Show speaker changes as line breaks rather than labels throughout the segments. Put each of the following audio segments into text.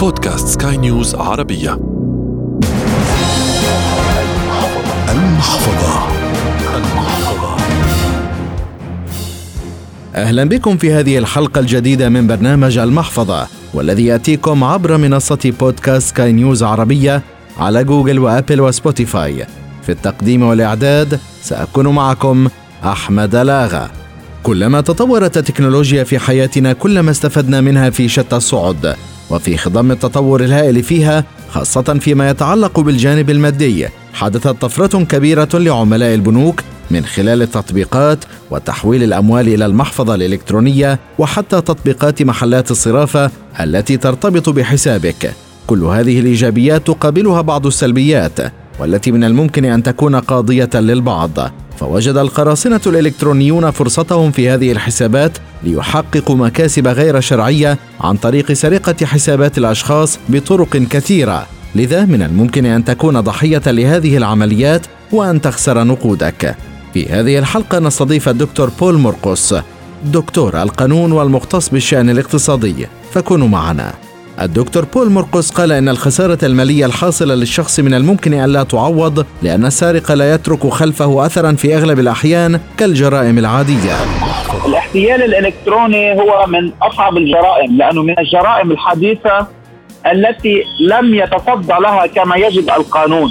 بودكاست سكاي نيوز عربية. المحفظة. المحفظة. أهلا بكم في هذه الحلقة الجديدة من برنامج المحفظة والذي يأتيكم عبر منصة بودكاست سكاي نيوز عربية على جوجل وأبل وسبوتيفاي. في التقديم والإعداد سأكون معكم أحمد لاغا. كلما تطورت التكنولوجيا في حياتنا كلما استفدنا منها في شتى الصعد. وفي خضم التطور الهائل فيها خاصة فيما يتعلق بالجانب المادي حدثت طفرة كبيرة لعملاء البنوك من خلال التطبيقات وتحويل الأموال إلى المحفظة الإلكترونية وحتى تطبيقات محلات الصرافة التي ترتبط بحسابك. كل هذه الإيجابيات تقابلها بعض السلبيات. والتي من الممكن أن تكون قاضية للبعض. فوجد القراصنة الإلكترونيون فرصتهم في هذه الحسابات ليحققوا مكاسب غير شرعية عن طريق سرقة حسابات الأشخاص بطرق كثيرة. لذا من الممكن أن تكون ضحية لهذه العمليات وأن تخسر نقودك. في هذه الحلقة نستضيف الدكتور بول مرقس دكتور القانون والمختص بالشأن الاقتصادي. فكونوا معنا. الدكتور بول مرقس قال إن الخسارة المالية الحاصلة للشخص من الممكن أن لا تعوض لأن السارق لا يترك خلفه اثرا في أغلب الأحيان كالجرائم العادية.
الاحتيال الإلكتروني هو من أصعب الجرائم لأنه من الجرائم الحديثة التي لم يتصدى لها كما يجب القانون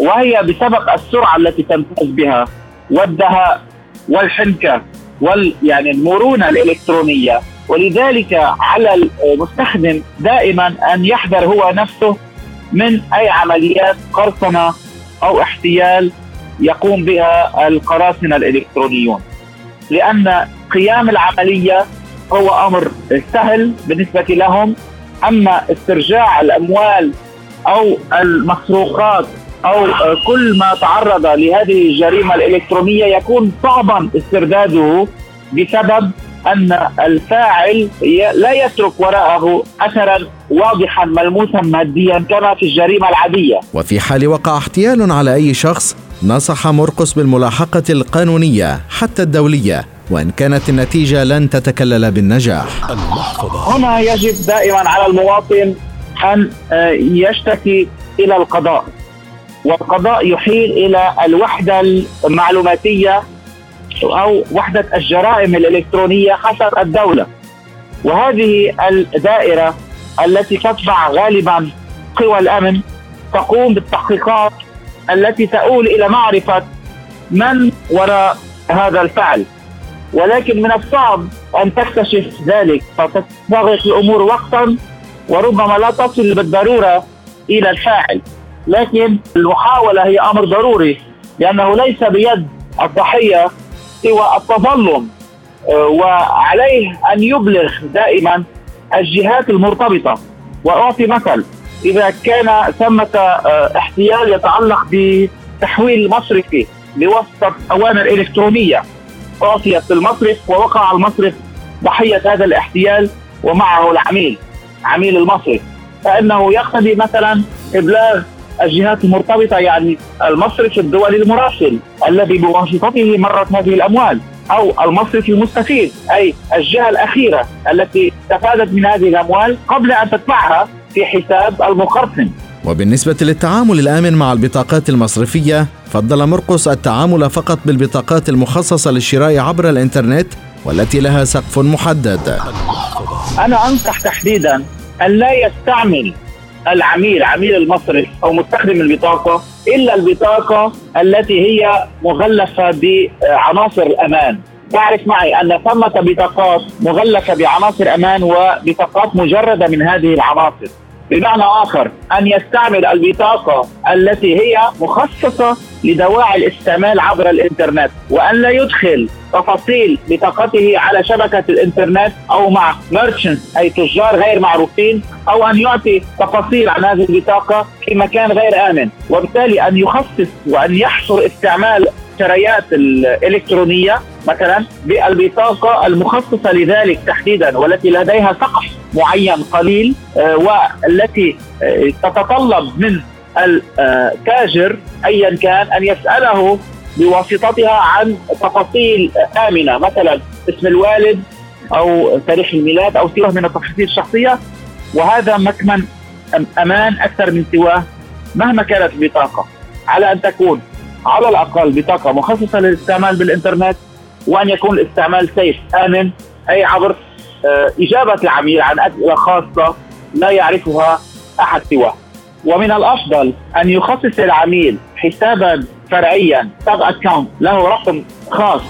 وهي بسبب السرعة التي تمتاز بها والدهاء والحنكة وال يعني المرونة الإلكترونية ولذلك على المستخدم دائما أن يحذر هو نفسه من أي عمليات قرصنة أو احتيال يقوم بها القراصنة الإلكترونيون. لأن قيام العملية هو أمر سهل بالنسبة لهم أما استرجاع الأموال أو المسروقات أو كل ما تعرض لهذه الجريمة الإلكترونية يكون صعبا استرداده بسبب أن الفاعل لا يترك وراءه اثرا واضحا ملموسا ماديا كما في الجريمة العادية.
وفي حال وقع احتيال على أي شخص نصح مرقس بالملاحقة القانونية حتى الدولية وإن كانت النتيجة لن تتكلل بالنجاح.
المحفظة هنا يجب دائما على المواطن أن آه، يشتكي إلى القضاء والقضاء يحيل إلى الوحدة المعلوماتية أو وحدة الجرائم الإلكترونية حسب الدولة. وهذه الدائرة التي تتبع غالبا قوى الأمن تقوم بالتحقيقات التي تؤول إلى معرفة من وراء هذا الفعل. ولكن من الصعب أن تكتشف ذلك فتستغرق الأمور وقتا وربما لا تصل بالضرورة إلى الفاعل. لكن المحاولة هي أمر ضروري لأنه ليس بيد الضحية سوى التظلم آه، وعليه أن يبلغ دائما الجهات المرتبطة. وأعطي مثل إذا كان ثمة آه، احتيال يتعلق بتحويل مصرفي بواسطه أوامر إلكترونية. أعطيت المصرف ووقع المصرف ضحية هذا الاحتيال ومعه العميل عميل المصرف. فإنه يقتضي مثلا إبلاغ الجهات المرتبطة يعني المصرف الدولي المراسل الذي بواسطته مرت هذه الأموال أو المصرف المستفيد أي الجهة الأخيرة التي استفادت من هذه الأموال قبل أن تدفعها في حساب المقرصن.
وبالنسبة للتعامل الآمن مع البطاقات المصرفية فضل مرقس التعامل فقط بالبطاقات المخصصة للشراء عبر الإنترنت والتي لها سقف محدد
أنا أنصح تحديدا أن لا يستعمل العميل عميل المصرف أو مستخدم البطاقة إلا البطاقة التي هي مغلفة بعناصر الأمان. تعرف معي أن ثمة بطاقات مغلفة بعناصر أمان وبطاقات مجردة من هذه العناصر. بمعنى آخر أن يستعمل البطاقة التي هي مخصصة لدواعي الاستعمال عبر الإنترنت وأن لا يدخل تفاصيل بطاقته على شبكة الإنترنت أو مع ميرشنت أي تجار غير معروفين أو أن يعطي تفاصيل عن هذه البطاقة في مكان غير آمن. وبالتالي أن يخصص وأن يحصر استعمال الشرايات الإلكترونية مثلا بالبطاقة المخصصة لذلك تحديدا والتي لديها سقف معين قليل آه، والتي آه، تتطلب من التاجر ايا كان أن يسأله بواسطتها عن تفاصيل آمنة مثلا اسم الوالد أو تاريخ الميلاد أو سوى من التفاصيل الشخصية. وهذا مكمن أمان أكثر من سواه مهما كانت البطاقه على أن تكون على الأقل بطاقة مخصصة للاستعمال بالإنترنت وأن يكون الاستعمال safe آمن أي عبر آه، إجابة العميل عن أسئلة خاصة لا يعرفها أحد سواه. ومن الأفضل أن يخصص العميل حسابا فرعيا sub account له رقم خاص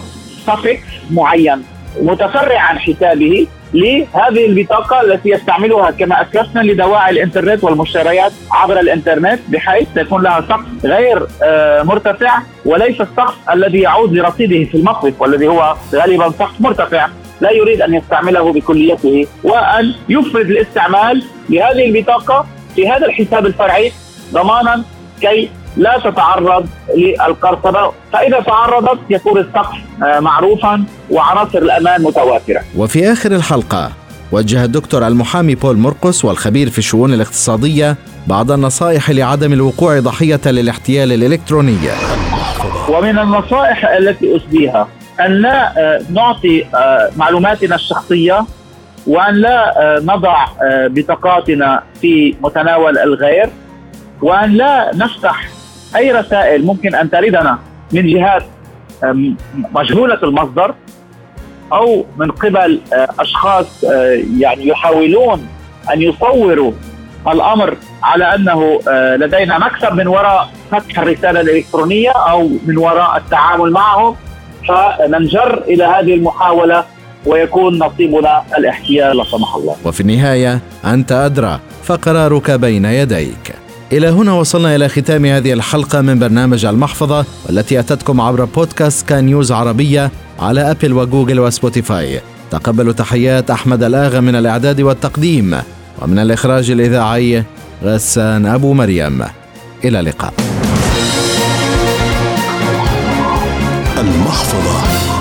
suffix معين متفرع عن حسابه لهذه البطاقة التي يستعملها كما أسلفنا لدواعي الإنترنت والمشتريات عبر الإنترنت بحيث يكون لها سقف غير آه، مرتفع وليس السقف الذي يعود لرصيده في المصرف والذي هو غالبا سقف مرتفع. لا يريد أن يستعمله بكليته وأن يفرد الاستعمال لهذه البطاقة في هذا الحساب الفرعي ضمانا كي لا تتعرض للقرصنة. فإذا تعرضت يكون السقف آه، معروفا وعناصر الأمان متوافرة
وفي آخر الحلقة وجه الدكتور المحامي بول مرقس والخبير في الشؤون الاقتصادية بعض النصائح لعدم الوقوع ضحية للاحتيال الإلكتروني
ومن النصائح التي أسديها أن لا آه، نعطي آه، معلوماتنا الشخصية وأن لا نضع بطاقاتنا في متناول الغير وأن لا نفتح أي رسائل ممكن أن تردنا من جهات مجهولة المصدر أو من قبل آه، آه، يعني يحاولون أن يصوروا الأمر على أنه آه، لدينا مكسب من وراء فتح الرسالة الإلكترونية أو من وراء التعامل معهم. فننجر إلى هذه المحاولة ويكون نصيبنا الاحتيال لا سمح الله.
وفي النهاية أنت أدرى فقرارك بين يديك. إلى هنا وصلنا إلى ختام هذه الحلقة من برنامج المحفظة والتي أتتكم عبر بودكاست كان نيوز عربية على أبل وجوجل وسبوتيفاي تقبلوا تحيات أحمد الآغا من الإعداد والتقديم ومن الإخراج الإذاعي غسان أبو مريم إلى اللقاء المحفظة